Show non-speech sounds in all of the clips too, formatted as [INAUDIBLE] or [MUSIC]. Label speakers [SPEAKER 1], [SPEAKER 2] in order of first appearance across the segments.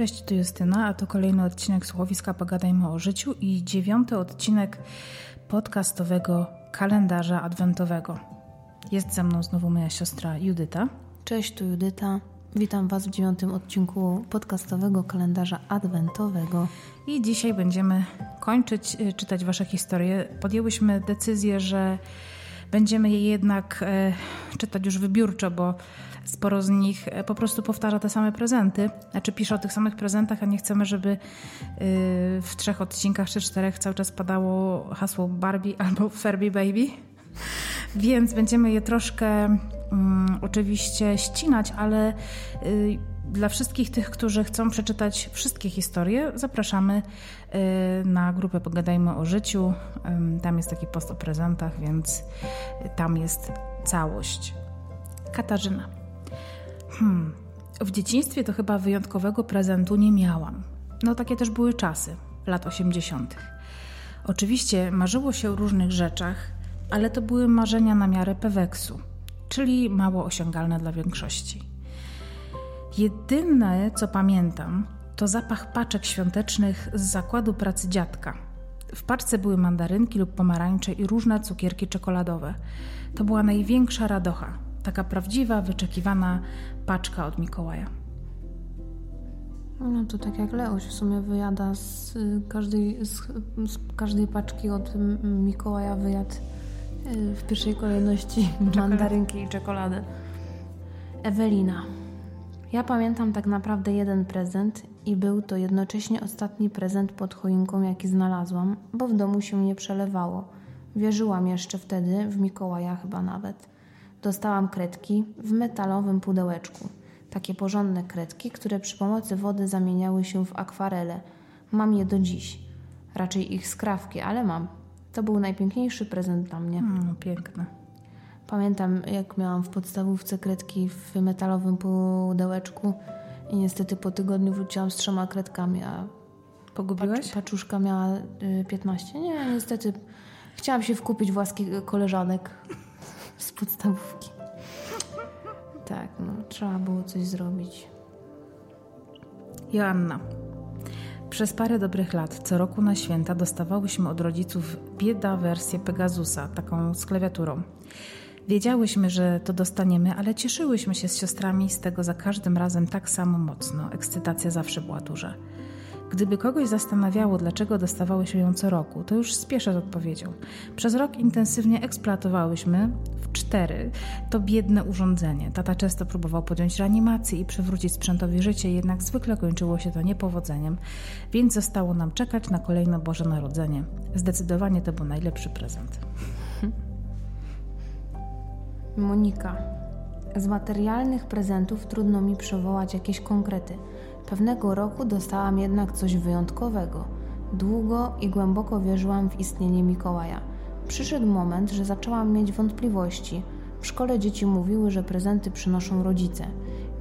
[SPEAKER 1] Cześć, tu Justyna, a to kolejny odcinek Słuchowiska Pogadajmy o życiu i dziewiąty odcinek podcastowego kalendarza adwentowego. Jest ze mną znowu moja siostra Judyta.
[SPEAKER 2] Cześć, tu Judyta. Witam Was w dziewiątym odcinku podcastowego kalendarza adwentowego.
[SPEAKER 1] I dzisiaj będziemy kończyć y, czytać Wasze historie. Podjęłyśmy decyzję, że będziemy je jednak e, czytać już wybiórczo, bo sporo z nich e, po prostu powtarza te same prezenty, znaczy pisze o tych samych prezentach, a nie chcemy, żeby y, w trzech odcinkach czy czterech cały czas padało hasło Barbie [LAUGHS] albo Furby Baby. Więc będziemy je troszkę um, oczywiście ścinać, ale y, dla wszystkich tych, którzy chcą przeczytać wszystkie historie, zapraszamy y, na grupę Pogadajmy o życiu. Y, tam jest taki post o prezentach, więc tam jest całość. Katarzyna. Hmm. W dzieciństwie to chyba wyjątkowego prezentu nie miałam. No takie też były czasy, lat 80. Oczywiście marzyło się o różnych rzeczach, ale to były marzenia na miarę peweksu, czyli mało osiągalne dla większości. Jedyne, co pamiętam, to zapach paczek świątecznych z zakładu pracy dziadka. W paczce były mandarynki lub pomarańcze i różne cukierki czekoladowe. To była największa radocha. Taka prawdziwa, wyczekiwana paczka od Mikołaja.
[SPEAKER 2] No to tak jak Leoś w sumie wyjada z każdej, z, z każdej paczki od Mikołaja wyjadł y, w pierwszej kolejności [LAUGHS] mandarynki i czekoladę. Ewelina. Ja pamiętam tak naprawdę jeden prezent i był to jednocześnie ostatni prezent pod choinką, jaki znalazłam, bo w domu się nie przelewało. Wierzyłam jeszcze wtedy w Mikołaja chyba nawet. Dostałam kredki w metalowym pudełeczku. Takie porządne kredki, które przy pomocy wody zamieniały się w akwarele. Mam je do dziś. Raczej ich skrawki, ale mam. To był najpiękniejszy prezent dla mnie.
[SPEAKER 1] Mm, piękne.
[SPEAKER 2] Pamiętam, jak miałam w podstawówce kredki w metalowym pudełeczku i niestety po tygodniu wróciłam z trzema kredkami, a
[SPEAKER 1] Pogubiłaś?
[SPEAKER 2] Pacz, paczuszka miała 15. Nie, niestety chciałam się wkupić w łaski koleżanek z podstawówki. Tak, no, trzeba było coś zrobić.
[SPEAKER 1] Joanna. Przez parę dobrych lat co roku na święta dostawałyśmy od rodziców bieda wersję Pegasusa, taką z klawiaturą. Wiedziałyśmy, że to dostaniemy, ale cieszyłyśmy się z siostrami z tego za każdym razem tak samo mocno. Ekscytacja zawsze była duża. Gdyby kogoś zastanawiało, dlaczego dostawałyśmy ją co roku, to już spieszę z odpowiedzią. Przez rok intensywnie eksploatowałyśmy w cztery to biedne urządzenie. Tata często próbował podjąć reanimację i przywrócić sprzętowi życie, jednak zwykle kończyło się to niepowodzeniem, więc zostało nam czekać na kolejne Boże Narodzenie. Zdecydowanie to był najlepszy prezent.
[SPEAKER 2] Monika. Z materialnych prezentów trudno mi przywołać jakieś konkrety. Pewnego roku dostałam jednak coś wyjątkowego. Długo i głęboko wierzyłam w istnienie Mikołaja. Przyszedł moment, że zaczęłam mieć wątpliwości. W szkole dzieci mówiły, że prezenty przynoszą rodzice.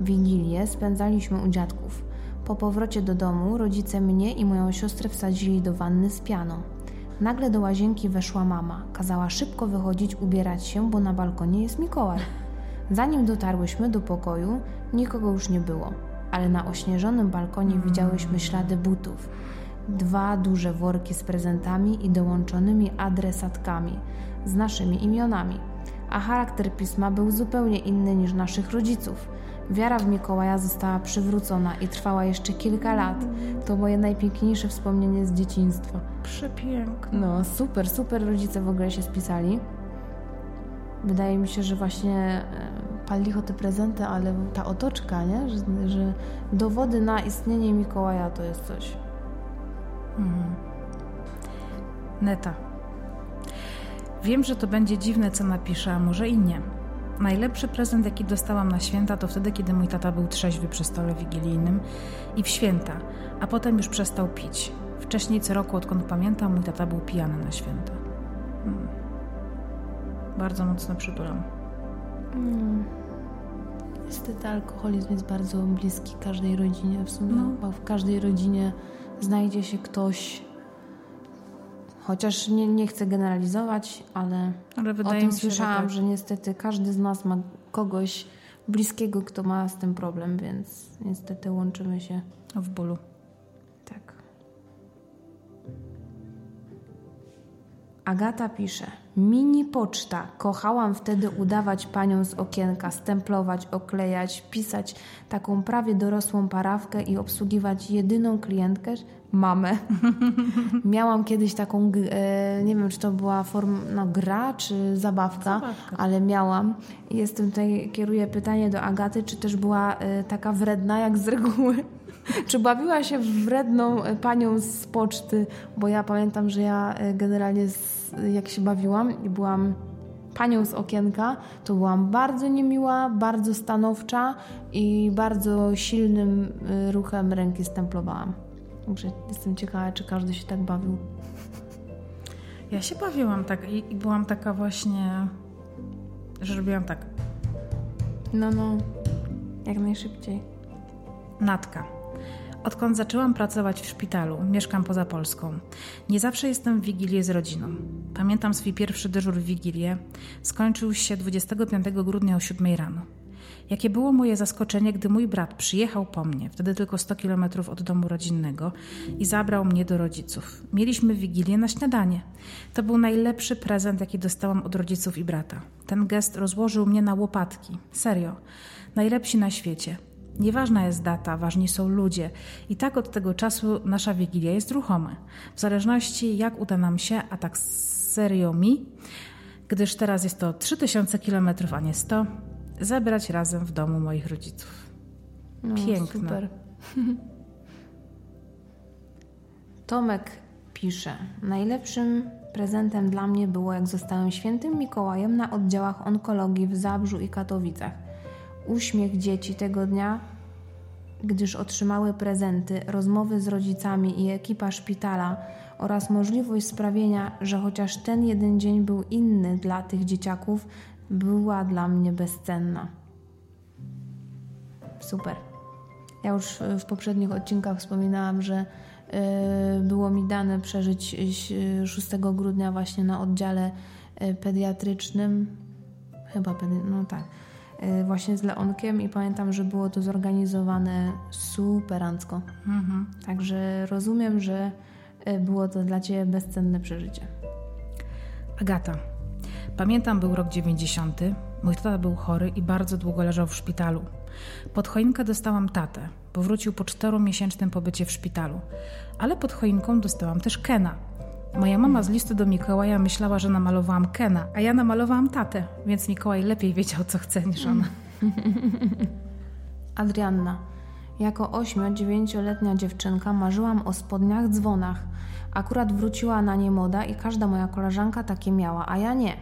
[SPEAKER 2] Wigilię spędzaliśmy u dziadków. Po powrocie do domu rodzice mnie i moją siostrę wsadzili do wanny z pianą. Nagle do łazienki weszła mama. Kazała szybko wychodzić, ubierać się, bo na balkonie jest Mikołaj. Zanim dotarłyśmy do pokoju, nikogo już nie było, ale na ośnieżonym balkonie widziałyśmy ślady butów. Dwa duże worki z prezentami i dołączonymi adresatkami z naszymi imionami. A charakter pisma był zupełnie inny niż naszych rodziców. Wiara w Mikołaja została przywrócona i trwała jeszcze kilka lat. To moje najpiękniejsze wspomnienie z dzieciństwa.
[SPEAKER 1] Przepiękne.
[SPEAKER 2] No, super, super rodzice w ogóle się spisali. Wydaje mi się, że właśnie e, pal licho te prezenty, ale ta otoczka, nie? Że, że dowody na istnienie Mikołaja to jest coś.
[SPEAKER 1] Mhm. Neta. Wiem, że to będzie dziwne, co napiszę, a może i nie. Najlepszy prezent, jaki dostałam na święta, to wtedy, kiedy mój tata był trzeźwy przy stole wigilijnym i w święta, a potem już przestał pić. Wcześniej co roku, odkąd pamiętam, mój tata był pijany na święta. Hmm. Bardzo mocno przytulam.
[SPEAKER 2] Hmm. Niestety alkoholizm jest bardzo bliski każdej rodzinie. W sumie no. w każdej rodzinie znajdzie się ktoś, chociaż nie, nie chcę generalizować, ale,
[SPEAKER 1] ale
[SPEAKER 2] o tym słyszałam, że, tak. że niestety każdy z nas ma kogoś bliskiego, kto ma z tym problem, więc niestety łączymy się
[SPEAKER 1] w bólu.
[SPEAKER 2] Agata pisze. Mini poczta. Kochałam wtedy udawać panią z okienka, stemplować, oklejać, pisać taką prawie dorosłą parawkę i obsługiwać jedyną klientkę, mamę. [LAUGHS] Miałam kiedyś taką, e, nie wiem czy to była forma no, gra czy zabawka, zabawka, ale miałam. Jestem tutaj, kieruję pytanie do Agaty, czy też była e, taka wredna jak z reguły. Czy bawiła się wredną e, panią z poczty? Bo ja pamiętam, że ja generalnie z, jak się bawiłam i byłam panią z okienka, to byłam bardzo niemiła, bardzo stanowcza i bardzo silnym ruchem ręki stemplowałam. Także jestem ciekawa, czy każdy się tak bawił.
[SPEAKER 1] Ja się bawiłam tak i, i byłam taka właśnie, że robiłam tak.
[SPEAKER 2] No, no, jak najszybciej.
[SPEAKER 1] Natka. Odkąd zaczęłam pracować w szpitalu, mieszkam poza Polską. Nie zawsze jestem w Wigilię z rodziną. Pamiętam swój pierwszy dyżur w Wigilię. Skończył się 25 grudnia o 7 rano. Jakie było moje zaskoczenie, gdy mój brat przyjechał po mnie, wtedy tylko 100 kilometrów od domu rodzinnego, i zabrał mnie do rodziców. Mieliśmy wigilię na śniadanie. To był najlepszy prezent, jaki dostałam od rodziców i brata. Ten gest rozłożył mnie na łopatki. Serio. Najlepsi na świecie. Nieważna jest data, ważni są ludzie. I tak od tego czasu nasza wigilia jest ruchoma. W zależności jak uda nam się, a tak serio mi, gdyż teraz jest to 3000 km, a nie 100, zebrać razem w domu moich rodziców. No, Piękne. Super. [LAUGHS]
[SPEAKER 2] Tomek pisze: Najlepszym prezentem dla mnie było, jak zostałem świętym Mikołajem na oddziałach onkologii w Zabrzu i Katowicach. Uśmiech dzieci tego dnia, gdyż otrzymały prezenty, rozmowy z rodzicami i ekipa szpitala oraz możliwość sprawienia, że chociaż ten jeden dzień był inny dla tych dzieciaków, była dla mnie bezcenna. Super. Ja już w poprzednich odcinkach wspominałam, że y, było mi dane przeżyć 6 grudnia właśnie na oddziale pediatrycznym. Chyba, no tak. Y, właśnie z Leonkiem i pamiętam, że było to zorganizowane superancko. Mhm. Także rozumiem, że było to dla Ciebie bezcenne przeżycie.
[SPEAKER 1] Agata, Pamiętam, był rok 90. Mój tata był chory i bardzo długo leżał w szpitalu. Pod choinkę dostałam tatę, bo wrócił po czteromiesięcznym pobycie w szpitalu. Ale pod choinką dostałam też Kena. Moja mama z listu do Mikołaja myślała, że namalowałam Kena, a ja namalowałam tatę, więc Mikołaj lepiej wiedział, co chce niż ona. [LAUGHS]
[SPEAKER 2] Adrianna. Jako 8-9-letnia dziewczynka marzyłam o spodniach dzwonach. Akurat wróciła na nie moda i każda moja koleżanka takie miała, a ja nie.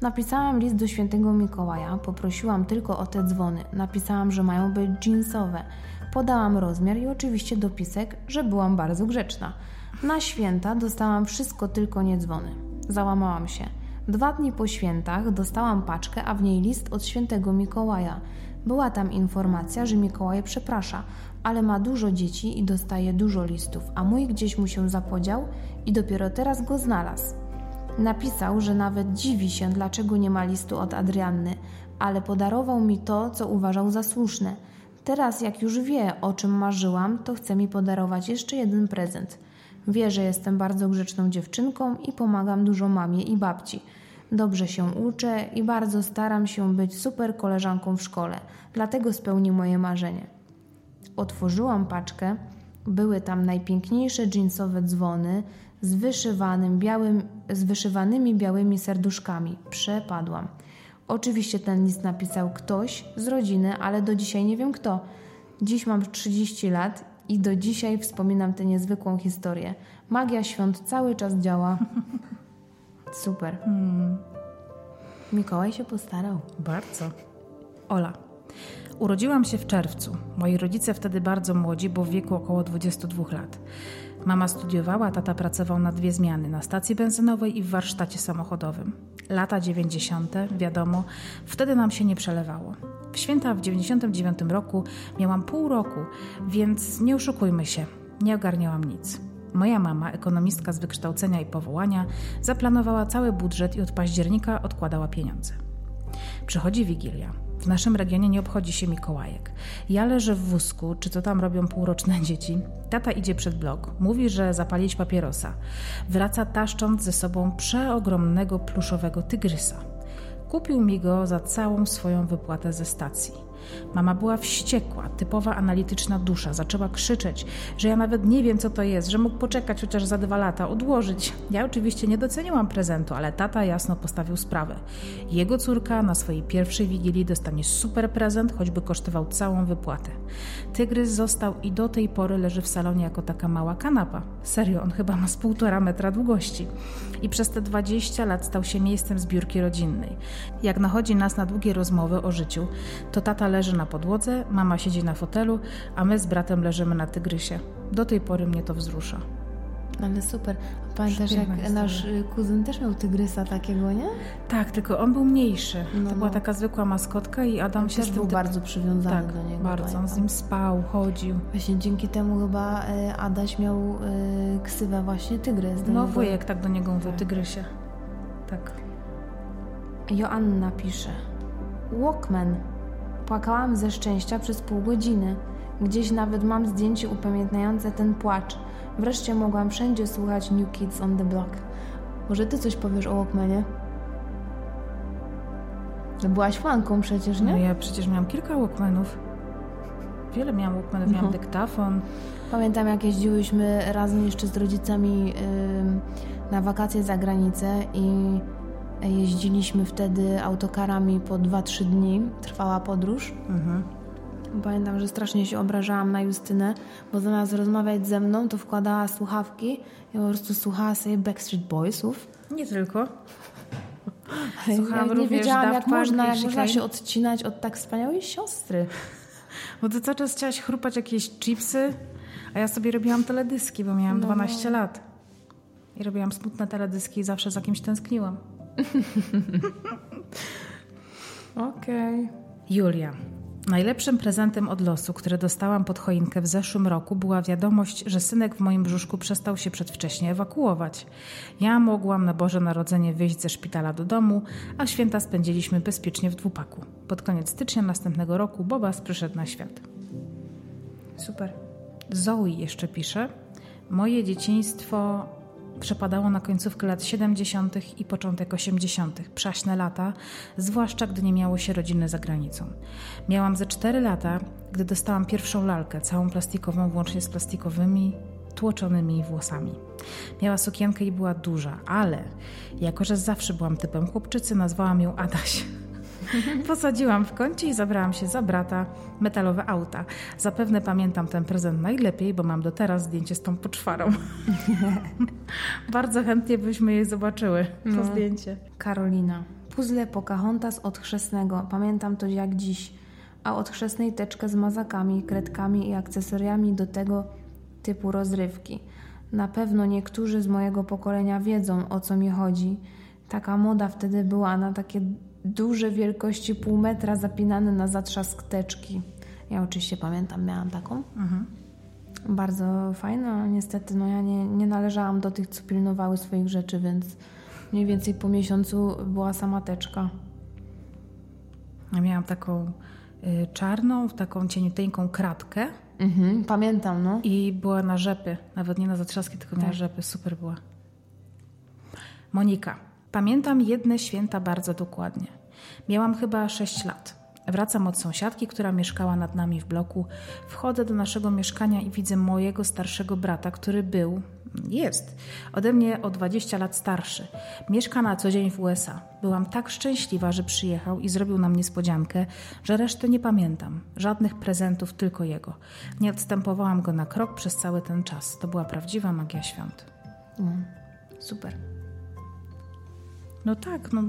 [SPEAKER 2] Napisałam list do świętego Mikołaja, poprosiłam tylko o te dzwony. Napisałam, że mają być jeansowe. Podałam rozmiar i oczywiście dopisek, że byłam bardzo grzeczna. Na święta dostałam wszystko, tylko nie dzwony. Załamałam się. Dwa dni po świętach dostałam paczkę, a w niej list od świętego Mikołaja. Była tam informacja, że Mikołaj przeprasza, ale ma dużo dzieci i dostaje dużo listów, a mój gdzieś mu się zapodział i dopiero teraz go znalazł. Napisał, że nawet dziwi się, dlaczego nie ma listu od Adrianny, ale podarował mi to, co uważał za słuszne. Teraz, jak już wie, o czym marzyłam, to chce mi podarować jeszcze jeden prezent. Wie, że jestem bardzo grzeczną dziewczynką i pomagam dużo mamie i babci. Dobrze się uczę i bardzo staram się być super koleżanką w szkole, dlatego spełni moje marzenie. Otworzyłam paczkę, były tam najpiękniejsze jeansowe dzwony, z, wyszywanym białym, z wyszywanymi białymi serduszkami. Przepadłam. Oczywiście ten list napisał ktoś z rodziny, ale do dzisiaj nie wiem kto. Dziś mam 30 lat i do dzisiaj wspominam tę niezwykłą historię. Magia świąt cały czas działa. [LAUGHS] Super. Hmm. Mikołaj się postarał.
[SPEAKER 1] Bardzo. Ola. Urodziłam się w czerwcu. Moi rodzice wtedy bardzo młodzi, bo w wieku około 22 lat. Mama studiowała, tata pracował na dwie zmiany na stacji benzynowej i w warsztacie samochodowym. Lata 90., wiadomo, wtedy nam się nie przelewało. W święta w 99 roku miałam pół roku, więc nie oszukujmy się, nie ogarniałam nic. Moja mama, ekonomistka z wykształcenia i powołania, zaplanowała cały budżet i od października odkładała pieniądze. Przychodzi Wigilia. W naszym regionie nie obchodzi się Mikołajek. Ja leżę w wózku, czy to tam robią półroczne [LAUGHS] dzieci. Tata idzie przed blok, mówi, że zapalić papierosa. Wraca taszcząc ze sobą przeogromnego pluszowego tygrysa. Kupił mi go za całą swoją wypłatę ze stacji. Mama była wściekła, typowa analityczna dusza. Zaczęła krzyczeć, że ja nawet nie wiem, co to jest, że mógł poczekać chociaż za dwa lata, odłożyć. Ja oczywiście nie doceniłam prezentu, ale tata jasno postawił sprawę. Jego córka na swojej pierwszej wigilii dostanie super prezent, choćby kosztował całą wypłatę. Tygrys został i do tej pory leży w salonie jako taka mała kanapa. Serio, on chyba ma z półtora metra długości. I przez te 20 lat stał się miejscem zbiórki rodzinnej. Jak nachodzi nas na długie rozmowy o życiu, to tata leży na podłodze, mama siedzi na fotelu, a my z bratem leżymy na tygrysie. Do tej pory mnie to wzrusza.
[SPEAKER 2] Ale super. Pamiętasz, jak nasz y, kuzyn też miał tygrysa takiego, nie?
[SPEAKER 1] Tak, tylko on był mniejszy. No, to była no. taka zwykła maskotka i Adam
[SPEAKER 2] on
[SPEAKER 1] się
[SPEAKER 2] też był typ... bardzo przywiązany tak, do niego.
[SPEAKER 1] bardzo. Pamiętam. On z nim spał, chodził.
[SPEAKER 2] Właśnie dzięki temu chyba y, Adaś miał y, ksywę właśnie tygrys.
[SPEAKER 1] no niego... wujek tak do niego mówił, tak. tygrysie. Tak.
[SPEAKER 2] Joanna pisze. Walkman. Płakałam ze szczęścia przez pół godziny. Gdzieś nawet mam zdjęcie upamiętniające ten płacz. Wreszcie mogłam wszędzie słuchać New Kids on the Block. Może ty coś powiesz o Walkmanie? No byłaś fanką przecież, nie?
[SPEAKER 1] No ja przecież miałam kilka Walkmanów. Wiele miałam Walkmanów, no. miałam dyktafon.
[SPEAKER 2] Pamiętam jak jeździłyśmy razem jeszcze z rodzicami yy, na wakacje za granicę i Jeździliśmy wtedy autokarami po 2-3 dni, trwała podróż. Mhm. Pamiętam, że strasznie się obrażałam na Justynę, bo zamiast rozmawiać ze mną, to wkładała słuchawki i po prostu słuchała sobie Backstreet Boysów.
[SPEAKER 1] Nie tylko.
[SPEAKER 2] Słuchałam ja nie wiedziałam, jak można, jak można się odcinać od tak wspaniałej siostry. [LAUGHS]
[SPEAKER 1] Bo ty cały czas chciałaś chrupać jakieś chipsy, a ja sobie robiłam teledyski, bo miałam no. 12 lat. I robiłam smutne teledyski i zawsze za kimś tęskniłam.
[SPEAKER 2] Okej. Okay.
[SPEAKER 1] Julia. Najlepszym prezentem od losu, który dostałam pod choinkę w zeszłym roku, była wiadomość, że synek w moim brzuszku przestał się przedwcześnie ewakuować. Ja mogłam na Boże Narodzenie wyjść ze szpitala do domu, a święta spędziliśmy bezpiecznie w dwupaku. Pod koniec stycznia następnego roku Bobas przyszedł na świat.
[SPEAKER 2] Super.
[SPEAKER 1] Zoe jeszcze pisze. Moje dzieciństwo Przepadało na końcówkę lat 70. i początek 80., przaśne lata, zwłaszcza gdy nie miało się rodziny za granicą. Miałam ze 4 lata, gdy dostałam pierwszą lalkę, całą plastikową, włącznie z plastikowymi, tłoczonymi włosami. Miała sukienkę i była duża, ale jako, że zawsze byłam typem chłopczycy, nazwałam ją Adaś. [LAUGHS] Posadziłam w kącie i zabrałam się za brata metalowe auta. Zapewne pamiętam ten prezent najlepiej, bo mam do teraz zdjęcie z tą poczwarą. [LAUGHS] Bardzo chętnie byśmy jej zobaczyły, to no. zdjęcie.
[SPEAKER 2] Karolina. Puzzle Pocahontas od chrzestnego. Pamiętam to jak dziś. A od chrzestnej teczkę z mazakami, kredkami i akcesoriami do tego typu rozrywki. Na pewno niektórzy z mojego pokolenia wiedzą, o co mi chodzi. Taka moda wtedy była na takie duże wielkości pół metra zapinane na zatrzask teczki. Ja oczywiście pamiętam, miałam taką. Mhm. Bardzo fajna, niestety no ja nie, nie należałam do tych, co pilnowały swoich rzeczy, więc mniej więcej po miesiącu była sama teczka.
[SPEAKER 1] Ja miałam taką y, czarną, taką cieniuteńką kratkę.
[SPEAKER 2] Mhm, pamiętam, no.
[SPEAKER 1] I była na rzepy, nawet nie na zatrzaski, tylko tak. na rzepy. Super była. Monika. Pamiętam jedne święta bardzo dokładnie. Miałam chyba 6 lat. Wracam od sąsiadki, która mieszkała nad nami w bloku. Wchodzę do naszego mieszkania i widzę mojego starszego brata, który był, jest, ode mnie o 20 lat starszy. Mieszka na co dzień w USA. Byłam tak szczęśliwa, że przyjechał i zrobił nam niespodziankę, że reszty nie pamiętam. Żadnych prezentów, tylko jego. Nie odstępowałam go na krok przez cały ten czas. To była prawdziwa magia świąt.
[SPEAKER 2] Mm, super.
[SPEAKER 1] No tak, no,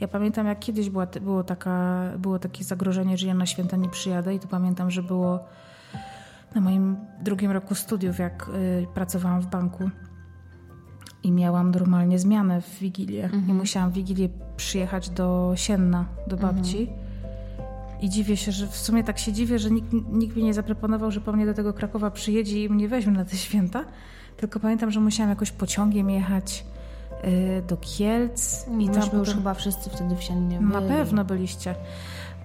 [SPEAKER 1] ja pamiętam jak kiedyś była, było, taka, było takie zagrożenie, że ja na święta nie przyjadę i to pamiętam, że było na moim drugim roku studiów, jak y, pracowałam w banku i miałam normalnie zmianę w Wigilię mhm. i musiałam w Wigilię przyjechać do Sienna, do babci. Mhm. I dziwię się, że w sumie tak się dziwię, że nikt, nikt mi nie zaproponował, że po mnie do tego Krakowa przyjedzie i mnie weźmie na te święta. Tylko pamiętam, że musiałam jakoś pociągiem jechać do Kielc.
[SPEAKER 2] I tam już chyba wszyscy wtedy w Siennie
[SPEAKER 1] byli. Na pewno byliście.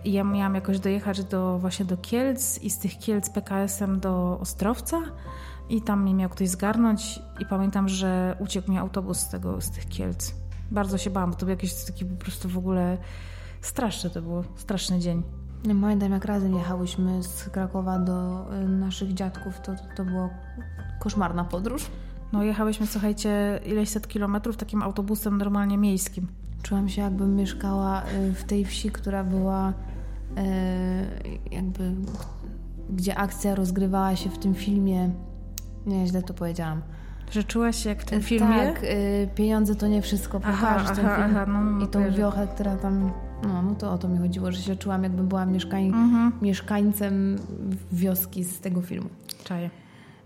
[SPEAKER 1] Ja miałam jakoś dojechać do, właśnie do Kielc i z tych Kielc PKS-em do Ostrowca i tam mnie miał ktoś zgarnąć i pamiętam, że uciekł mi autobus z, tego, z tych Kielc. Bardzo się bałam, bo to był jakiś taki po prostu w ogóle straszny to było, straszny dzień.
[SPEAKER 2] Nie pamiętam jak razem jechałyśmy z Krakowa do y, naszych dziadków, to, to była koszmarna podróż.
[SPEAKER 1] No jechałyśmy, słuchajcie, ileś set kilometrów takim autobusem normalnie miejskim.
[SPEAKER 2] Czułam się jakbym mieszkała y, w tej wsi, która była y, jakby, gdzie akcja rozgrywała się w tym filmie. Nie, źle to powiedziałam.
[SPEAKER 1] Że czułaś się jak w tym filmie?
[SPEAKER 2] Tak, pieniądze to nie wszystko. Aha, aha, ten film. Aha, no, I tą wiochę, która tam no, no to o to mi chodziło, że się czułam jakby była mieszkań, mhm. mieszkańcem wioski z tego filmu.
[SPEAKER 1] Czaję.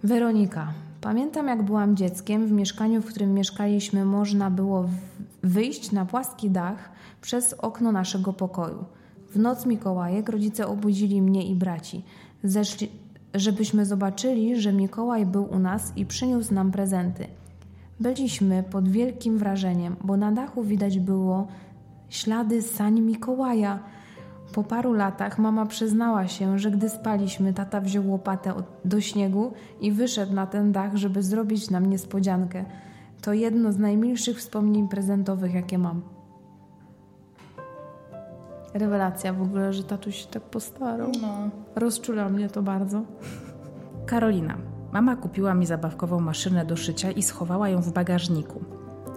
[SPEAKER 2] Weronika. Pamiętam jak byłam dzieckiem, w mieszkaniu, w którym mieszkaliśmy można było wyjść na płaski dach przez okno naszego pokoju. W noc Mikołajek rodzice obudzili mnie i braci. Zeszli, żebyśmy zobaczyli, że Mikołaj był u nas i przyniósł nam prezenty. Byliśmy pod wielkim wrażeniem, bo na dachu widać było ślady sań Mikołaja. Po paru latach mama przyznała się, że gdy spaliśmy, tata wziął łopatę do śniegu i wyszedł na ten dach, żeby zrobić nam niespodziankę. To jedno z najmilszych wspomnień prezentowych, jakie mam. Rewelacja w ogóle, że tatuś się tak postarał. No. Rozczula mnie to bardzo.
[SPEAKER 1] Karolina. Mama kupiła mi zabawkową maszynę do szycia i schowała ją w bagażniku.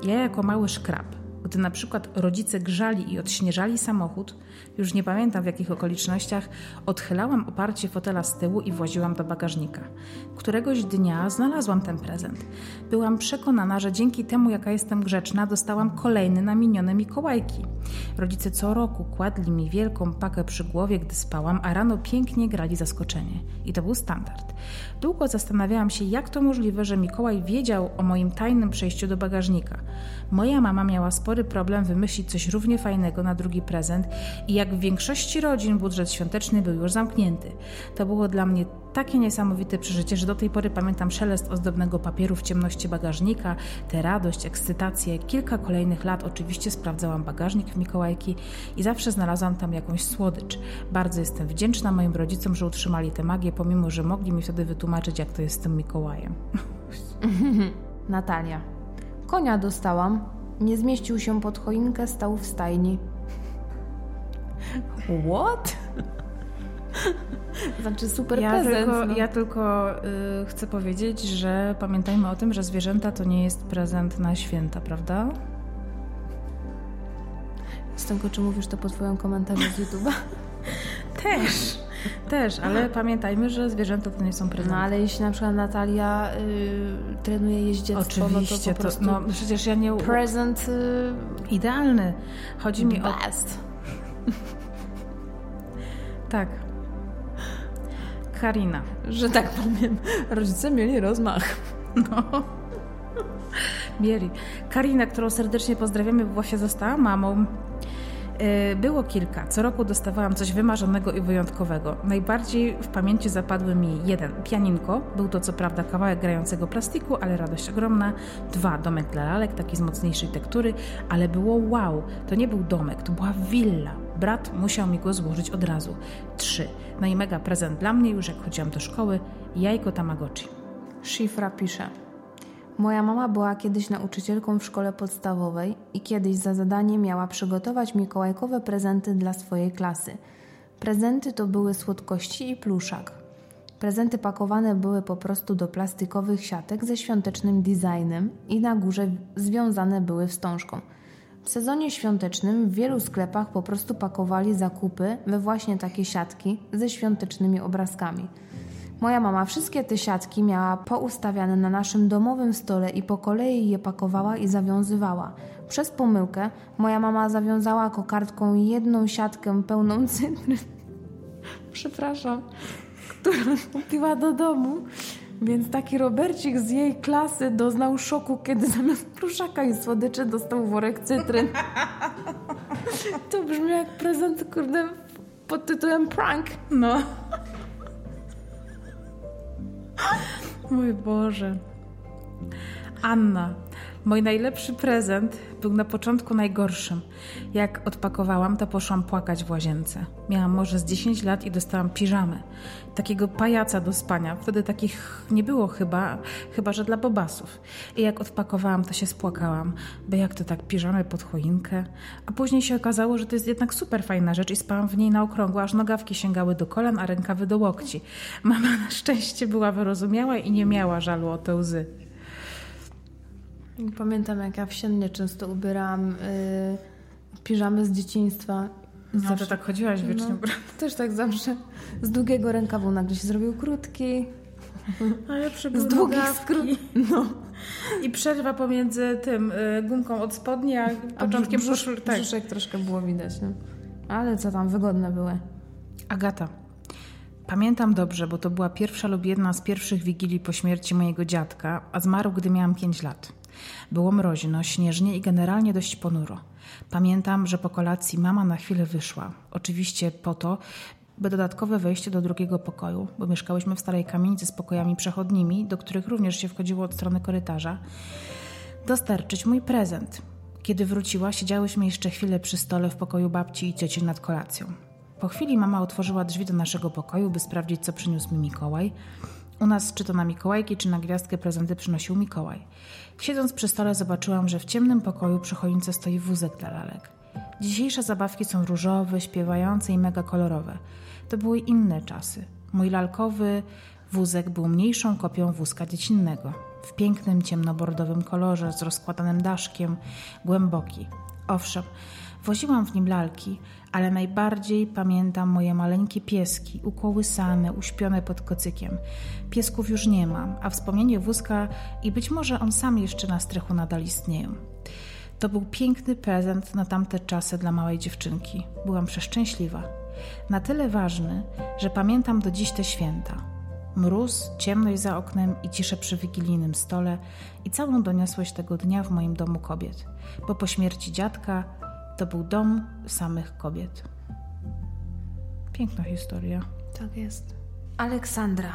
[SPEAKER 1] Ja jako mały szkrab gdy na przykład rodzice grzali i odśnieżali samochód, już nie pamiętam w jakich okolicznościach, odchylałam oparcie fotela z tyłu i właziłam do bagażnika. Któregoś dnia znalazłam ten prezent. Byłam przekonana, że dzięki temu, jaka jestem grzeczna, dostałam kolejny na minione Mikołajki. Rodzice co roku kładli mi wielką pakę przy głowie, gdy spałam, a rano pięknie grali zaskoczenie. I to był standard. Długo zastanawiałam się, jak to możliwe, że Mikołaj wiedział o moim tajnym przejściu do bagażnika. Moja mama miała spory problem wymyślić coś równie fajnego na drugi prezent i jak w większości rodzin budżet świąteczny był już zamknięty. To było dla mnie takie niesamowite przeżycie, że do tej pory pamiętam szelest ozdobnego papieru w ciemności bagażnika, tę radość, ekscytację. Kilka kolejnych lat oczywiście sprawdzałam bagażnik w Mikołajki i zawsze znalazłam tam jakąś słodycz. Bardzo jestem wdzięczna moim rodzicom, że utrzymali tę magię, pomimo, że mogli mi wtedy wytłumaczyć, jak to jest z tym Mikołajem. [LAUGHS]
[SPEAKER 2] Natalia. Konia dostałam. Nie zmieścił się pod choinkę, stał w stajni. What? [LAUGHS] Znaczy super
[SPEAKER 1] ja
[SPEAKER 2] prezent.
[SPEAKER 1] Tylko, no. Ja tylko y, chcę powiedzieć, że pamiętajmy o tym, że zwierzęta to nie jest prezent na święta, prawda?
[SPEAKER 2] Z tego, czy mówisz to po twoim komentarzu z YouTube'a?
[SPEAKER 1] Też. Też, ale pamiętajmy, że zwierzęta to nie są prezenty.
[SPEAKER 2] No ale jeśli na przykład Natalia y, trenuje jeździectwo,
[SPEAKER 1] Oczywiście,
[SPEAKER 2] no to po prostu...
[SPEAKER 1] To, no przecież ja nie...
[SPEAKER 2] Prezent... Y,
[SPEAKER 1] Idealny. Chodzi mi
[SPEAKER 2] best.
[SPEAKER 1] o... tak. Karina.
[SPEAKER 2] Że tak powiem, rodzice mieli rozmach. No.
[SPEAKER 1] Mieli. Karina, którą serdecznie pozdrawiamy, bo właśnie została mamą. E, było kilka. Co roku dostawałam coś wymarzonego i wyjątkowego. Najbardziej w pamięci zapadły mi jeden pianinko, był to co prawda kawałek grającego plastiku, ale radość ogromna. Dwa domek dla lalek, taki z mocniejszej tektury, ale było wow. To nie był domek, to była willa. Brat musiał mi go złożyć od razu. Trzy. No i mega prezent dla mnie już jak chodziłam do szkoły. Jajko Tamagotchi.
[SPEAKER 2] Shifra pisze. Moja mama była kiedyś nauczycielką w szkole podstawowej i kiedyś za zadanie miała przygotować mikołajkowe prezenty dla swojej klasy. Prezenty to były słodkości i pluszak. Prezenty pakowane były po prostu do plastikowych siatek ze świątecznym designem i na górze związane były wstążką. W sezonie świątecznym w wielu sklepach po prostu pakowali zakupy we właśnie takie siatki ze świątecznymi obrazkami – Moja mama wszystkie te siatki miała poustawiane na naszym domowym stole i po kolei je pakowała i zawiązywała. Przez pomyłkę moja mama zawiązała kokardką jedną siatkę pełną [LAUGHS] cytryn. Przepraszam, którą kupiła do domu. Więc taki Robercik z jej klasy doznał szoku, kiedy zamiast pluszaka i słodyczy dostał worek cytryn. [LAUGHS] To brzmi jak prezent, kurde, pod tytułem prank.
[SPEAKER 1] No. Mój Boże. Anna. Mój najlepszy prezent był na początku najgorszym. Jak odpakowałam, to poszłam płakać w łazience. Miałam może z 10 lat i dostałam piżamy. Takiego pajaca do spania. Wtedy takich nie było chyba, chyba że dla bobasów. I jak odpakowałam, to się spłakałam. Bo jak to tak, piżamy pod choinkę? A później się okazało, że to jest jednak super fajna rzecz i spałam w niej na okrągło, aż nogawki sięgały do kolan, a rękawy do łokci. Mama na szczęście była wyrozumiała i nie miała żalu o te łzy.
[SPEAKER 2] Pamiętam, jak ja wsiennie często ubierałam yy, piżamy z dzieciństwa.
[SPEAKER 1] No, zawsze tak chodziłaś wiecznie. No, [LAUGHS]
[SPEAKER 2] też tak zawsze. Z długiego rękawu nagle się zrobił krótki.
[SPEAKER 1] A ja z długich skrót. No. I przerwa pomiędzy tym y, gumką od spodni, a, a początkiem
[SPEAKER 2] brzusz, tak. brzuszek troszkę było widać. No. Ale co tam, wygodne były.
[SPEAKER 1] Agata. Pamiętam dobrze, bo to była pierwsza lub jedna z pierwszych wigilii po śmierci mojego dziadka, a zmarł, gdy miałam 5 lat. Było mroźno, śnieżnie i generalnie dość ponuro. Pamiętam, że po kolacji mama na chwilę wyszła. Oczywiście po to, by dodatkowe wejście do drugiego pokoju, bo mieszkałyśmy w starej kamienicy z pokojami przechodnimi, do których również się wchodziło od strony korytarza, dostarczyć mój prezent. Kiedy wróciła, siedziałyśmy jeszcze chwilę przy stole w pokoju babci i cioci nad kolacją. Po chwili mama otworzyła drzwi do naszego pokoju, by sprawdzić, co przyniósł mi Mikołaj. U nas czy to na Mikołajki, czy na gwiazdkę prezenty przynosił Mikołaj. Siedząc przy stole zobaczyłam, że w ciemnym pokoju przy choince stoi wózek dla lalek. Dzisiejsze zabawki są różowe, śpiewające i mega kolorowe. To były inne czasy. Mój lalkowy wózek był mniejszą kopią wózka dziecinnego. W pięknym, ciemnobordowym kolorze, z rozkładanym daszkiem, głęboki. Owszem, woziłam w nim lalki, ale najbardziej pamiętam moje maleńkie pieski, ukołysane, uśpione pod kocykiem. Piesków już nie mam, a wspomnienie wózka i być może on sam jeszcze na strychu nadal istnieją. To był piękny prezent na tamte czasy dla małej dziewczynki. Byłam przeszczęśliwa. Na tyle ważny, że pamiętam do dziś te święta. Mróz, ciemność za oknem i ciszę przy wigilijnym stole i całą doniosłość tego dnia w moim domu kobiet, bo po śmierci dziadka to był dom samych kobiet. Piękna historia.
[SPEAKER 2] Tak jest. Aleksandra.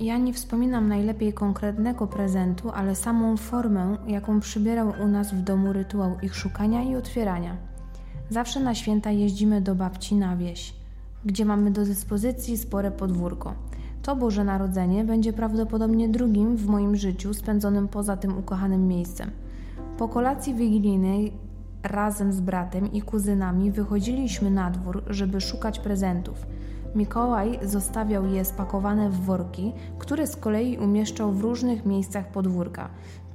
[SPEAKER 2] Ja nie wspominam najlepiej konkretnego prezentu, ale samą formę, jaką przybierał u nas w domu rytuał ich szukania i otwierania. Zawsze na święta jeździmy do babci na wieś, gdzie mamy do dyspozycji spore podwórko. To Boże Narodzenie będzie prawdopodobnie drugim w moim życiu spędzonym poza tym ukochanym miejscem. Po kolacji wigilijnej razem z bratem i kuzynami wychodziliśmy na dwór, żeby szukać prezentów. Mikołaj zostawiał je spakowane w worki, które z kolei umieszczał w różnych miejscach podwórka.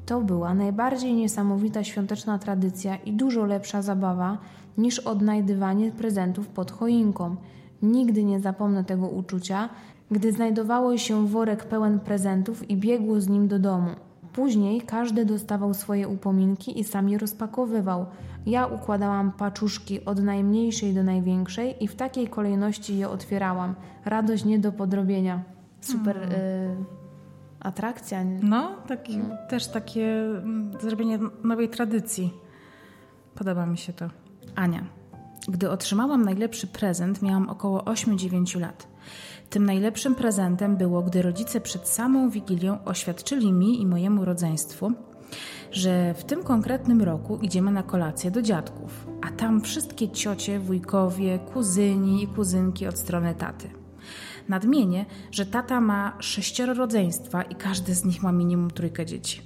[SPEAKER 2] To była najbardziej niesamowita świąteczna tradycja i dużo lepsza zabawa niż odnajdywanie prezentów pod choinką. Nigdy nie zapomnę tego uczucia, gdy znajdowało się worek pełen prezentów i biegło z nim do domu. Później każdy dostawał swoje upominki i sam je rozpakowywał. Ja układałam paczuszki od najmniejszej do największej i w takiej kolejności je otwierałam. Radość nie do podrobienia. Super mm. y, atrakcja.
[SPEAKER 1] No, taki, no, też takie mm, zrobienie nowej tradycji. Podoba mi się to. Ania. Gdy otrzymałam najlepszy prezent, miałam około 8-9 lat. Tym najlepszym prezentem było, gdy rodzice przed samą Wigilią oświadczyli mi i mojemu rodzeństwu, że w tym konkretnym roku idziemy na kolację do dziadków, a tam wszystkie ciocie, wujkowie, kuzyni i kuzynki od strony taty. Nadmienię, że tata ma sześcioro rodzeństwa i każdy z nich ma minimum trójkę dzieci.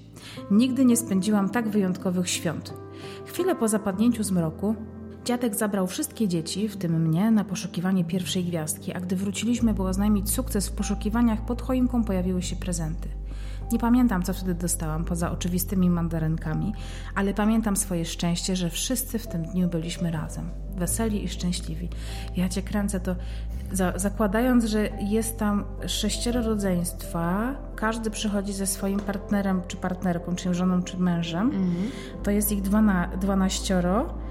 [SPEAKER 1] Nigdy nie spędziłam tak wyjątkowych świąt. Chwilę po zapadnięciu zmroku Dziadek zabrał wszystkie dzieci, w tym mnie, na poszukiwanie pierwszej gwiazdki, a gdy wróciliśmy, by oznajmić sukces w poszukiwaniach, pod choinką pojawiły się prezenty. Nie pamiętam, co wtedy dostałam, poza oczywistymi mandarynkami, ale pamiętam swoje szczęście, że wszyscy w tym dniu byliśmy razem, weseli i szczęśliwi. Ja cię kręcę to, za, zakładając, że jest tam sześcioro rodzeństwa, każdy przychodzi ze swoim partnerem czy partnerką, czyli żoną czy mężem, mm to jest ich dwana, dwanaścioro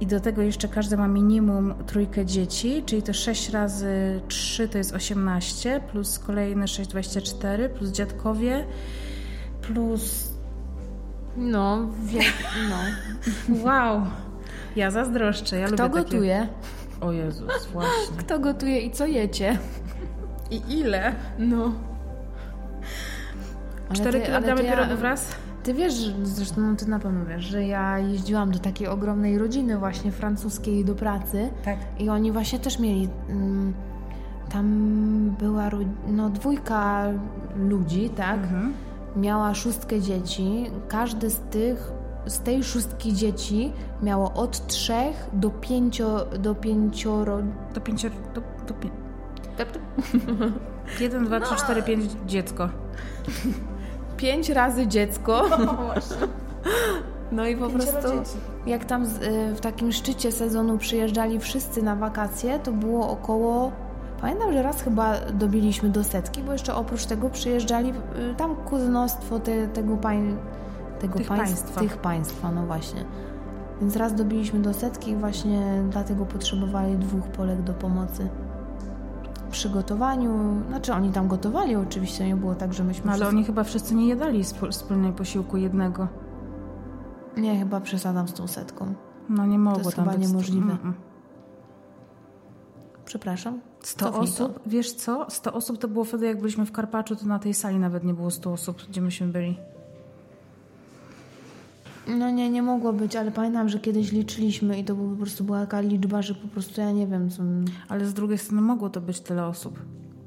[SPEAKER 1] i do tego jeszcze każdy ma minimum trójkę dzieci, czyli to 6 razy 3 to jest 18, plus kolejne 6, 24, plus dziadkowie, plus.
[SPEAKER 2] No, wie... no.
[SPEAKER 1] Wow. Ja zazdroszczę. Ja
[SPEAKER 2] Kto lubię gotuje?
[SPEAKER 1] Takie... O Jezus, właśnie.
[SPEAKER 2] Kto gotuje i co jecie?
[SPEAKER 1] I ile?
[SPEAKER 2] No.
[SPEAKER 1] Cztery kilogramy ja... pierogów raz?
[SPEAKER 2] Ty wiesz, zresztą no, ty na pewno wiesz, że ja jeździłam do takiej ogromnej rodziny właśnie francuskiej do pracy.
[SPEAKER 1] Tak.
[SPEAKER 2] I oni właśnie też mieli... Mm, tam była no, dwójka ludzi, tak?
[SPEAKER 1] Mhm.
[SPEAKER 2] Miała szóstkę dzieci. Każdy z tych, z tej szóstki dzieci miało od trzech do pięcio, do pięcioro...
[SPEAKER 1] Do pięcioro... Do, do pię... Jeden, dwa, trzy, cztery, pięć, dziecko. [LAUGHS]
[SPEAKER 2] Pięć razy dziecko. [LAUGHS]
[SPEAKER 1] No właśnie. [LAUGHS]
[SPEAKER 2] No i po prostu jak tam y, w takim szczycie sezonu przyjeżdżali wszyscy na wakacje, to było około Pamiętam, że raz chyba dobiliśmy do setki, bo jeszcze oprócz tego przyjeżdżali y, tam kuzynostwo te, tego, pań, tego
[SPEAKER 1] Tych
[SPEAKER 2] państw-
[SPEAKER 1] państwa.
[SPEAKER 2] tych państwa, no właśnie. Więc raz dobiliśmy do setki i właśnie dlatego potrzebowali dwóch Polek do pomocy. Przy gotowaniu, znaczy oni tam gotowali oczywiście, nie było tak, że myśmy...
[SPEAKER 1] No, ale oni chyba wszyscy nie jedali wspólnej posiłku jednego.
[SPEAKER 2] Nie, chyba przesadzam z tą setką.
[SPEAKER 1] No nie mogło
[SPEAKER 2] jest
[SPEAKER 1] tam
[SPEAKER 2] chyba
[SPEAKER 1] być
[SPEAKER 2] niemożliwe.
[SPEAKER 1] Mm-mm.
[SPEAKER 2] Przepraszam.
[SPEAKER 1] 100
[SPEAKER 2] Cofnij to.
[SPEAKER 1] osób, wiesz co? 100 osób to było wtedy, jak byliśmy w Karpaczu, to na tej sali nawet nie było 100 osób, gdzie myśmy byli.
[SPEAKER 2] No nie, nie mogło być, ale pamiętam, że kiedyś liczyliśmy i to po prostu była taka liczba, że po prostu ja nie wiem, co...
[SPEAKER 1] Ale z drugiej strony mogło to być tyle osób.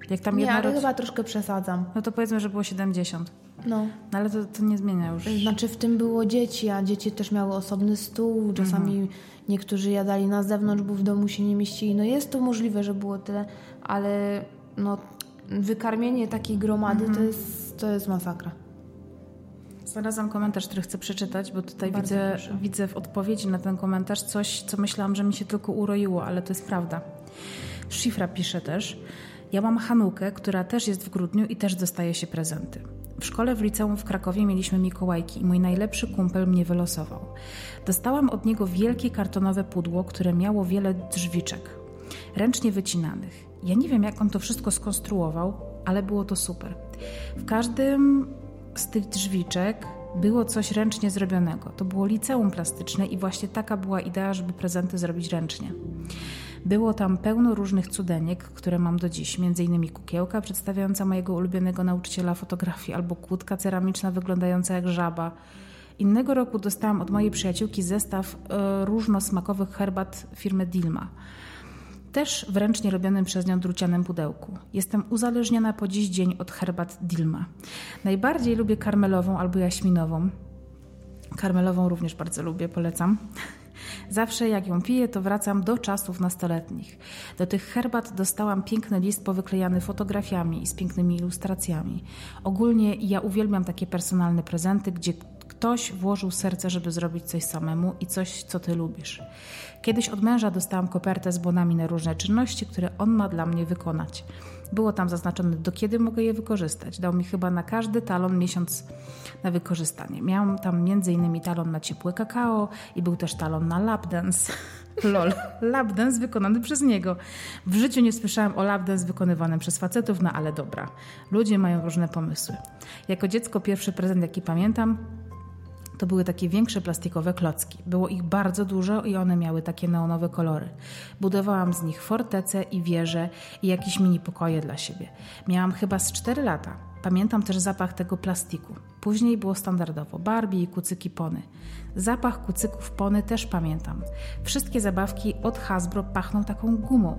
[SPEAKER 1] Jak tam
[SPEAKER 2] Nie, ale
[SPEAKER 1] roc-
[SPEAKER 2] chyba troszkę przesadzam.
[SPEAKER 1] No to powiedzmy, że było 70.
[SPEAKER 2] No.
[SPEAKER 1] No ale to, to nie zmienia już.
[SPEAKER 2] Znaczy w tym było dzieci, a dzieci też miały osobny stół, czasami
[SPEAKER 1] Mhm.
[SPEAKER 2] niektórzy jadali na zewnątrz, bo w domu się nie mieścili. No jest to możliwe, że było tyle, ale no wykarmienie takiej gromady
[SPEAKER 1] Mhm.
[SPEAKER 2] to, jest, to jest masakra.
[SPEAKER 1] Znalazłam komentarz, który chcę przeczytać, bo tutaj
[SPEAKER 2] Bardzo
[SPEAKER 1] widzę,
[SPEAKER 2] proszę.
[SPEAKER 1] widzę w odpowiedzi na ten komentarz coś, co myślałam, że mi się tylko uroiło, ale to jest prawda. Szifra pisze też. Ja mam Hanukę, która też jest w grudniu i też dostaje się prezenty. W szkole w liceum w Krakowie mieliśmy Mikołajki i mój najlepszy kumpel mnie wylosował. Dostałam od niego wielkie kartonowe pudło, które miało wiele drzwiczek, ręcznie wycinanych. Ja nie wiem, jak on to wszystko skonstruował, ale było to super. W każdym z tych drzwiczek było coś ręcznie zrobionego. To było liceum plastyczne i właśnie taka była idea, żeby prezenty zrobić ręcznie. Było tam pełno różnych cudeniek, które mam do dziś, m.in. kukiełka przedstawiająca mojego ulubionego nauczyciela fotografii albo kłódka ceramiczna wyglądająca jak żaba. Innego roku dostałam od mojej przyjaciółki zestaw e, różnosmakowych herbat firmy Dilma. Też w ręcznie robionym przez nią drucianym pudełku. Jestem uzależniona po dziś dzień od herbat Dilma. Najbardziej lubię karmelową albo jaśminową. Karmelową również bardzo lubię, polecam. [LAUGHS] Zawsze jak ją piję, to wracam do czasów nastoletnich. Do tych herbat dostałam piękny list powyklejany fotografiami i z pięknymi ilustracjami. Ogólnie ja uwielbiam takie personalne prezenty, gdzie ktoś włożył serce, żeby zrobić coś samemu i coś, co ty lubisz. Kiedyś od męża dostałam kopertę z bonami na różne czynności, które on ma dla mnie wykonać. Było tam zaznaczone, do kiedy mogę je wykorzystać. Dał mi chyba na każdy talon miesiąc na wykorzystanie. Miałam tam m.in. talon na ciepłe kakao i był też talon na lapdance. [LAUGHS] [LAUGHS] Lol, lapdance wykonany przez niego. W życiu nie słyszałam o lapdance wykonywanym przez facetów, no ale dobra. Ludzie mają różne pomysły. Jako dziecko pierwszy prezent, jaki pamiętam, to były takie większe plastikowe klocki. Było ich bardzo dużo i one miały takie neonowe kolory. Budowałam z nich fortece i wieże i jakieś mini pokoje dla siebie. Miałam chyba z 4 lata. Pamiętam też zapach tego plastiku. Później było standardowo Barbie i kucyki pony. Zapach kucyków pony też pamiętam. Wszystkie zabawki od Hasbro pachną taką gumą.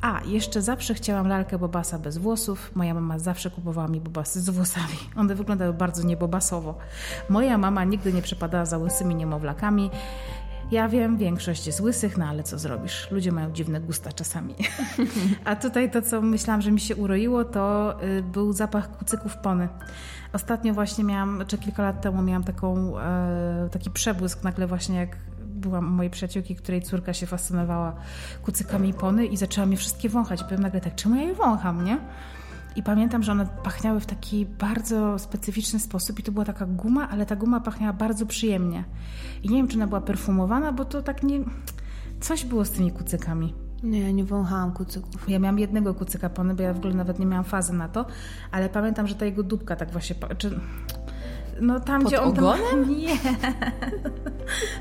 [SPEAKER 1] A, jeszcze zawsze chciałam lalkę Bobasa bez włosów. Moja mama zawsze kupowała mi Bobasy z włosami. One wyglądały bardzo niebobasowo. Moja mama nigdy nie przepadała za łysymi niemowlakami. Ja wiem, większość jest łysych, no ale co zrobisz? Ludzie mają dziwne gusta czasami. [LAUGHS] A tutaj to, co myślałam, że mi się uroiło, to y, był zapach kucyków pony. Ostatnio właśnie miałam, czy kilka lat temu miałam taką, e, taki przebłysk nagle właśnie jak byłam u mojej przyjaciółki, której córka się fascynowała kucykami pony i zaczęła mnie wszystkie wąchać. Byłem nagle tak, czemu ja je wącham, nie? I pamiętam, że one pachniały w taki bardzo specyficzny sposób i to była taka guma, ale ta guma pachniała bardzo przyjemnie. I nie wiem, czy ona była perfumowana, bo to tak nie... Coś było z tymi kucykami.
[SPEAKER 2] Nie, nie wąchałam kucyków.
[SPEAKER 1] Ja miałam jednego kucyka pony, bo ja w ogóle nawet nie miałam fazy na to, ale pamiętam, że ta jego dupka tak właśnie... Czy... No tam,
[SPEAKER 2] Pod
[SPEAKER 1] gdzie on
[SPEAKER 2] ogonem? [LAUGHS]
[SPEAKER 1] Nie.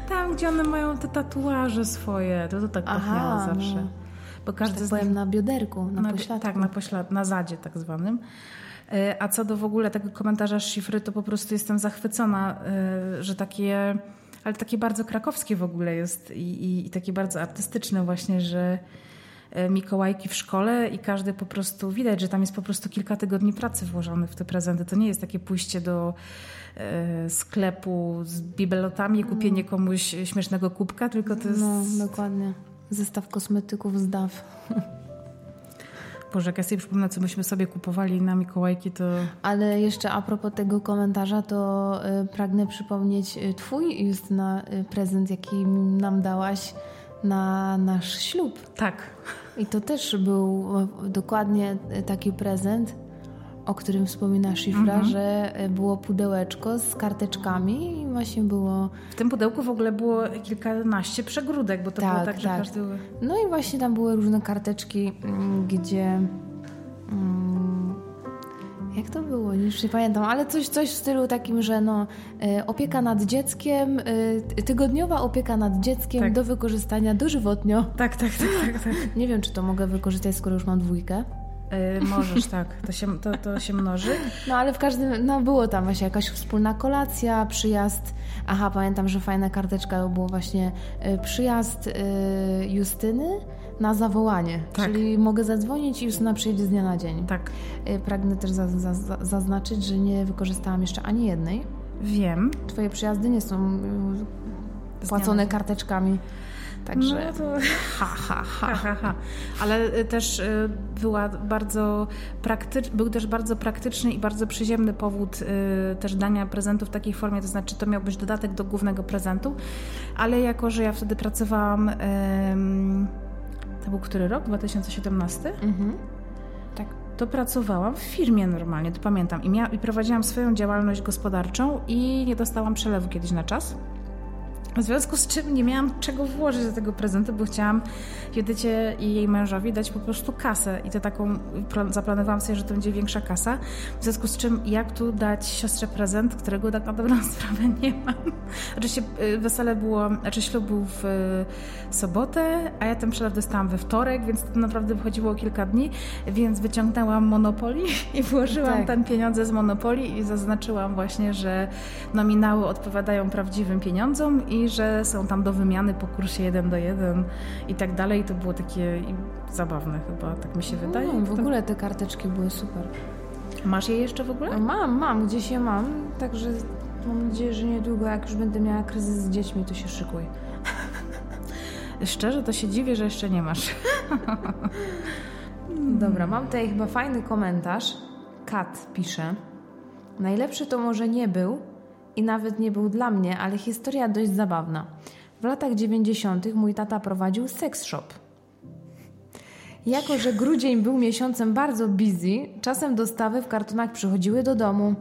[SPEAKER 1] Tam, gdzie one mają te tatuaże swoje, to to tak pachniało
[SPEAKER 2] no.
[SPEAKER 1] zawsze. Bo każdy
[SPEAKER 2] Tak
[SPEAKER 1] z nich
[SPEAKER 2] na bioderku, na,
[SPEAKER 1] na,
[SPEAKER 2] pośladku.
[SPEAKER 1] Tak, na poślad, na zadzie tak zwanym. E, a co do w ogóle tego komentarza z szyfry, to po prostu jestem zachwycona, e, że takie, ale takie bardzo krakowskie w ogóle jest i, i, i takie bardzo artystyczne właśnie, że e, Mikołajki w szkole i każdy po prostu widać, że tam jest po prostu kilka tygodni pracy włożonych w te prezenty. To nie jest takie pójście do sklepu z bibelotami kupienie mm. komuś śmiesznego kubka, tylko to jest...
[SPEAKER 2] No, dokładnie. Zestaw kosmetyków z DAW.
[SPEAKER 1] Boże, jak ja sobie przypomnę, co myśmy sobie kupowali na Mikołajki, to...
[SPEAKER 2] Ale jeszcze a propos tego komentarza, to y, pragnę przypomnieć y, twój, Justyna, y, prezent, jaki nam dałaś na nasz ślub.
[SPEAKER 1] Tak.
[SPEAKER 2] I to też był dokładnie taki prezent, o którym wspomina Szifra, mhm. że było pudełeczko z karteczkami i właśnie było...
[SPEAKER 1] W tym pudełku w ogóle było kilkanaście przegródek, bo to tak, było tak, że tak. każdy...
[SPEAKER 2] No i właśnie tam były różne karteczki, mm, gdzie... Mm, jak to było? Już nie pamiętam, ale coś, coś w stylu takim, że no, e, opieka nad dzieckiem, e, tygodniowa opieka nad dzieckiem tak. do wykorzystania dożywotnio.
[SPEAKER 1] Tak, tak, tak, tak, tak. [LAUGHS]
[SPEAKER 2] Nie wiem, czy to mogę wykorzystać, skoro już mam dwójkę.
[SPEAKER 1] Yy, możesz, tak. To się, to, to się mnoży.
[SPEAKER 2] No ale w każdym, no było tam właśnie jakaś wspólna kolacja, przyjazd. Aha, pamiętam, że fajna karteczka było właśnie y, przyjazd y, Justyny na zawołanie. Tak. Czyli mogę zadzwonić i Justyna przyjedzie z dnia na dzień.
[SPEAKER 1] Tak.
[SPEAKER 2] Y, pragnę też za, za, za, zaznaczyć, że nie wykorzystałam jeszcze ani jednej.
[SPEAKER 1] Wiem.
[SPEAKER 2] Twoje przyjazdy nie są płacone karteczkami. Także no to... ha, ha, ha. ha, ha,
[SPEAKER 1] Ale y, też y, była bardzo praktycz... był też bardzo praktyczny i bardzo przyziemny powód y, też dania prezentu w takiej formie, to znaczy to miał być dodatek do głównego prezentu, ale jako, że ja wtedy pracowałam to był który rok? 2017? Mhm. Tak. To pracowałam w firmie normalnie, to pamiętam. I, mia- I prowadziłam swoją działalność gospodarczą i nie dostałam przelewu kiedyś na czas. W związku z czym nie miałam czego włożyć do tego prezentu, bo chciałam Judycie i jej mężowi dać po prostu kasę i to taką, zaplanowałam sobie, że to będzie większa kasa. W związku z czym jak tu dać siostrze prezent, którego tak na dobrą [LAUGHS] sprawę nie mam. Oczywiście y, wesele było, znaczy ślub był w y, sobotę, a ja ten przelew dostałam we wtorek, więc to naprawdę wychodziło o kilka dni, więc wyciągnęłam Monopoli [LAUGHS] i włożyłam tak. tam pieniądze z Monopoli i zaznaczyłam właśnie, że nominały odpowiadają prawdziwym pieniądzom i że są tam do wymiany po kursie 1 do 1 i tak dalej. To było takie zabawne chyba, tak mi się wydaje.
[SPEAKER 2] No, w ogóle te karteczki były super.
[SPEAKER 1] Masz je jeszcze w ogóle?
[SPEAKER 2] Mam, mam, gdzieś je mam, także mam nadzieję, że niedługo, jak już będę miała kryzys z dziećmi, to się szykuj. [LAUGHS]
[SPEAKER 1] Szczerze, to się dziwię, że jeszcze nie masz. [LAUGHS]
[SPEAKER 2] Dobra, mam tutaj chyba fajny komentarz. Kat pisze. Najlepszy to może nie był, i nawet nie był dla mnie, ale historia dość zabawna. W latach 90. mój tata prowadził seks shop. Jako, że grudzień był miesiącem bardzo busy, czasem dostawy w kartonach przychodziły do domu.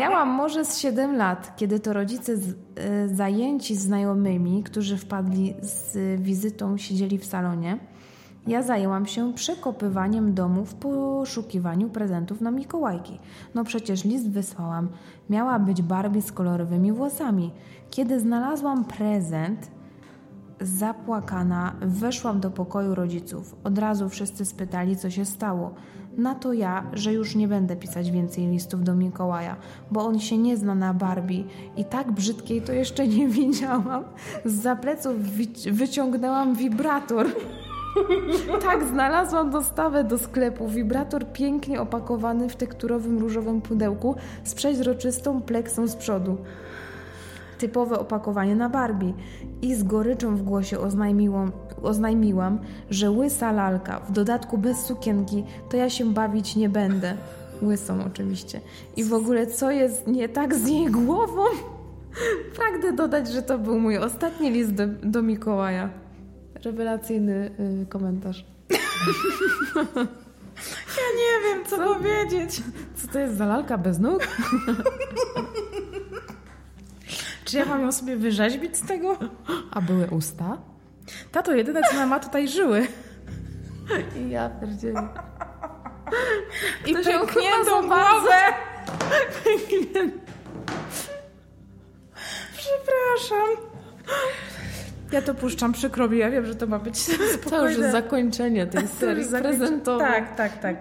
[SPEAKER 2] Miałam może z 7 lat, kiedy to rodzice z, e, zajęci znajomymi, którzy wpadli z wizytą, siedzieli w salonie. Ja zajęłam się przekopywaniem domu w poszukiwaniu prezentów na Mikołajki. No przecież list wysłałam. Miała być Barbie z kolorowymi włosami. Kiedy znalazłam prezent, zapłakana, weszłam do pokoju rodziców. Od razu wszyscy spytali, co się stało. Na to ja, że już nie będę pisać więcej listów do Mikołaja, bo on się nie zna na Barbie i tak brzydkiej to jeszcze nie [LAUGHS] widziałam. Z zapleców wyciągnęłam wibrator. [LAUGHS] Tak, znalazłam dostawę do sklepu. Wibrator pięknie opakowany w tekturowym różowym pudełku z przeźroczystą pleksą z przodu. Typowe opakowanie na Barbie. I z goryczą w głosie oznajmiłam, oznajmiłam, że łysa lalka, w dodatku bez sukienki, to ja się bawić nie będę. Łysą oczywiście. I w ogóle co jest nie tak z jej głową? [LAUGHS] Pragnę dodać, że to był mój ostatni list do, do Mikołaja. Rewelacyjny y, komentarz. [LAUGHS]
[SPEAKER 1] Ja nie wiem, co, co, powiedzieć.
[SPEAKER 2] Co to jest za lalka bez nóg? [LAUGHS]
[SPEAKER 1] Czy ja mam ją sobie wyrzeźbić z tego?
[SPEAKER 2] A były usta?
[SPEAKER 1] Tato, jedyne co ma tutaj żyły.
[SPEAKER 2] I ja pierdzielę.
[SPEAKER 1] I pękniętą głowę. Przepraszam. Ja to puszczam, przykro mi, ja wiem, że to ma być
[SPEAKER 2] spokojne. To już zakończenie tej [LAUGHS] serii prezentowej.
[SPEAKER 1] Tak, tak, tak.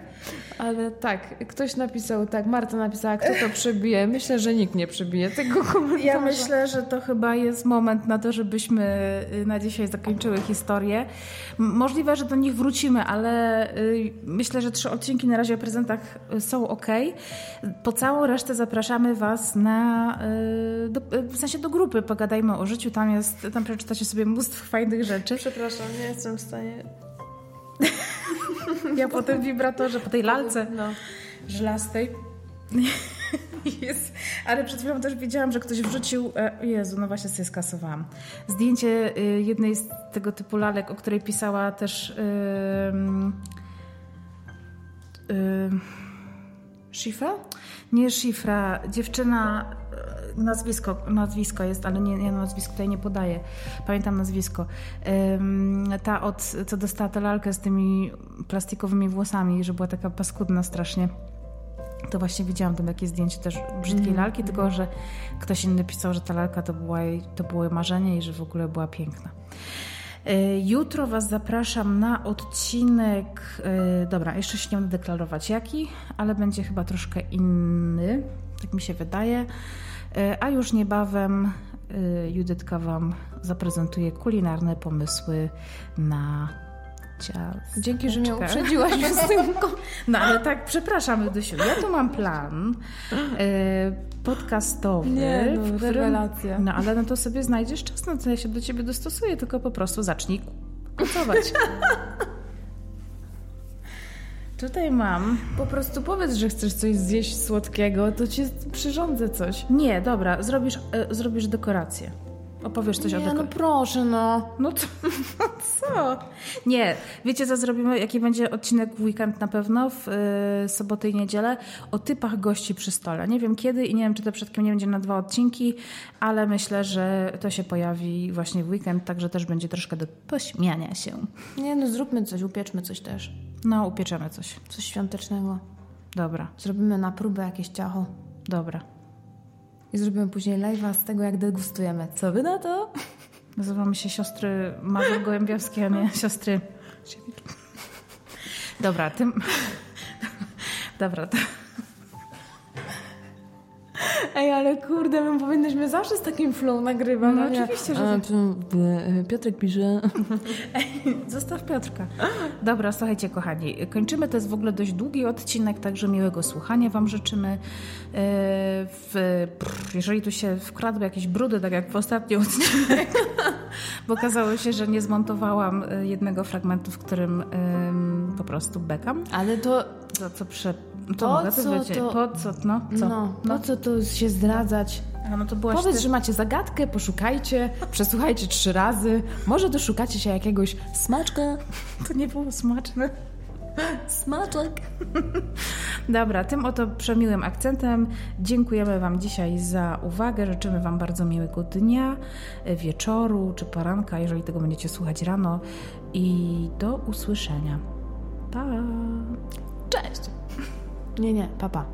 [SPEAKER 2] Ale tak, ktoś napisał tak, Marta napisała, kto to przebije. Myślę, że nikt nie przebije tego [LAUGHS] komentarza.
[SPEAKER 1] Ja myślę, że to chyba jest moment na to, żebyśmy y, na dzisiaj zakończyły historię. Możliwe, że do nich wrócimy, ale y, myślę, że trzy odcinki na razie o prezentach y, są ok. Po całą resztę zapraszamy Was na, do, w sensie do grupy Pogadajmy o życiu. Tam jest, tam przeczytacie sobie mnóstwo fajnych rzeczy.
[SPEAKER 2] Przepraszam, nie jestem w stanie [LAUGHS]
[SPEAKER 1] ja po tym wibratorze, po tej lalce no. żelastej. [LAUGHS] Jest. Ale przed chwilą też widziałam, że ktoś wrzucił. E, Jezu, no właśnie sobie skasowałam. Zdjęcie y, jednej z tego typu lalek, o której pisała też. Yy, yy, Szifra? Nie Szifra. Dziewczyna nazwisko, nazwisko jest, ale nie, nie nazwisko tutaj nie podaję. Pamiętam nazwisko. Ta od, co dostała tę lalkę z tymi plastikowymi włosami, że była taka paskudna strasznie. To właśnie widziałam tam jakieś zdjęcie też brzydkiej mm. lalki, tylko że ktoś inny pisał, że ta lalka to, była, to było marzenie i że w ogóle była piękna. E, jutro Was zapraszam na odcinek. E, dobra, jeszcze się nie będę deklarować jaki, ale będzie chyba troszkę inny, tak mi się wydaje. E, a już niebawem Judytka Wam zaprezentuje kulinarne pomysły na ciasteczka.
[SPEAKER 2] Dzięki, że mnie uprzedziłaś z tym. [LAUGHS]
[SPEAKER 1] No ale tak, przepraszam, Dusiu, ja tu mam plan e, podcastowy.
[SPEAKER 2] Nie, no, którym, rewelacja.
[SPEAKER 1] No ale no to sobie znajdziesz czas, no to ja się do Ciebie dostosuję, tylko po prostu zacznij kucować. [LAUGHS] Tutaj mam.
[SPEAKER 2] Po prostu powiedz, że chcesz coś zjeść słodkiego, to ci przyrządzę coś.
[SPEAKER 1] Nie, dobra, zrobisz, e, zrobisz dekorację. Opowiesz coś
[SPEAKER 2] nie,
[SPEAKER 1] o dekoracjach.
[SPEAKER 2] no proszę, no.
[SPEAKER 1] No to, [LAUGHS] co? Nie, wiecie co zrobimy? Jaki będzie odcinek w weekend na pewno, w y, sobotę i niedzielę, o typach gości przy stole. Nie wiem kiedy i nie wiem, czy to przed nie będzie na dwa odcinki, ale myślę, że to się pojawi właśnie w weekend, także też będzie troszkę do pośmiania się.
[SPEAKER 2] Nie, no zróbmy coś, upieczmy coś też.
[SPEAKER 1] No, upieczemy coś.
[SPEAKER 2] Coś świątecznego.
[SPEAKER 1] Dobra.
[SPEAKER 2] Zrobimy na próbę jakieś ciacho.
[SPEAKER 1] Dobra.
[SPEAKER 2] I zrobimy później live'a z tego, jak degustujemy. Co wy na to? [LAUGHS]
[SPEAKER 1] Nazywamy się siostry Mazur Gołębiowskie, a nie siostry... Dobra, tym... [LAUGHS] Dobra, to... [LAUGHS]
[SPEAKER 2] Ej, ale kurde, my powinnyśmy zawsze z takim flow nagrywać.
[SPEAKER 1] No, no oczywiście, że... A,
[SPEAKER 2] tak. Piotrek pisze... [LAUGHS]
[SPEAKER 1] Ej, zostaw Piotrka. Dobra, słuchajcie kochani, kończymy. To jest w ogóle dość długi odcinek, także miłego słuchania Wam życzymy. E, w, jeżeli tu się wkradły jakieś brudy, tak jak w ostatnim odcinek, [LAUGHS] bo okazało się, że nie zmontowałam e, jednego fragmentu, w którym po prostu bekam.
[SPEAKER 2] Ale to...
[SPEAKER 1] Za co prze
[SPEAKER 2] to po mogę co to...
[SPEAKER 1] Po co? No, co?
[SPEAKER 2] No, no. Po co to się zdradzać?
[SPEAKER 1] A, no to
[SPEAKER 2] Powiedz, ty... że macie zagadkę, poszukajcie, przesłuchajcie trzy razy. Może doszukacie się jakiegoś smaczka. [LAUGHS]
[SPEAKER 1] To nie było smaczne.
[SPEAKER 2] Smaczek. [LAUGHS]
[SPEAKER 1] Dobra, tym oto przemiłym akcentem dziękujemy Wam dzisiaj za uwagę. Życzymy Wam bardzo miłego dnia, wieczoru czy poranka, jeżeli tego będziecie słuchać rano. I do usłyszenia. Pa!
[SPEAKER 2] Cześć! 念念爸爸。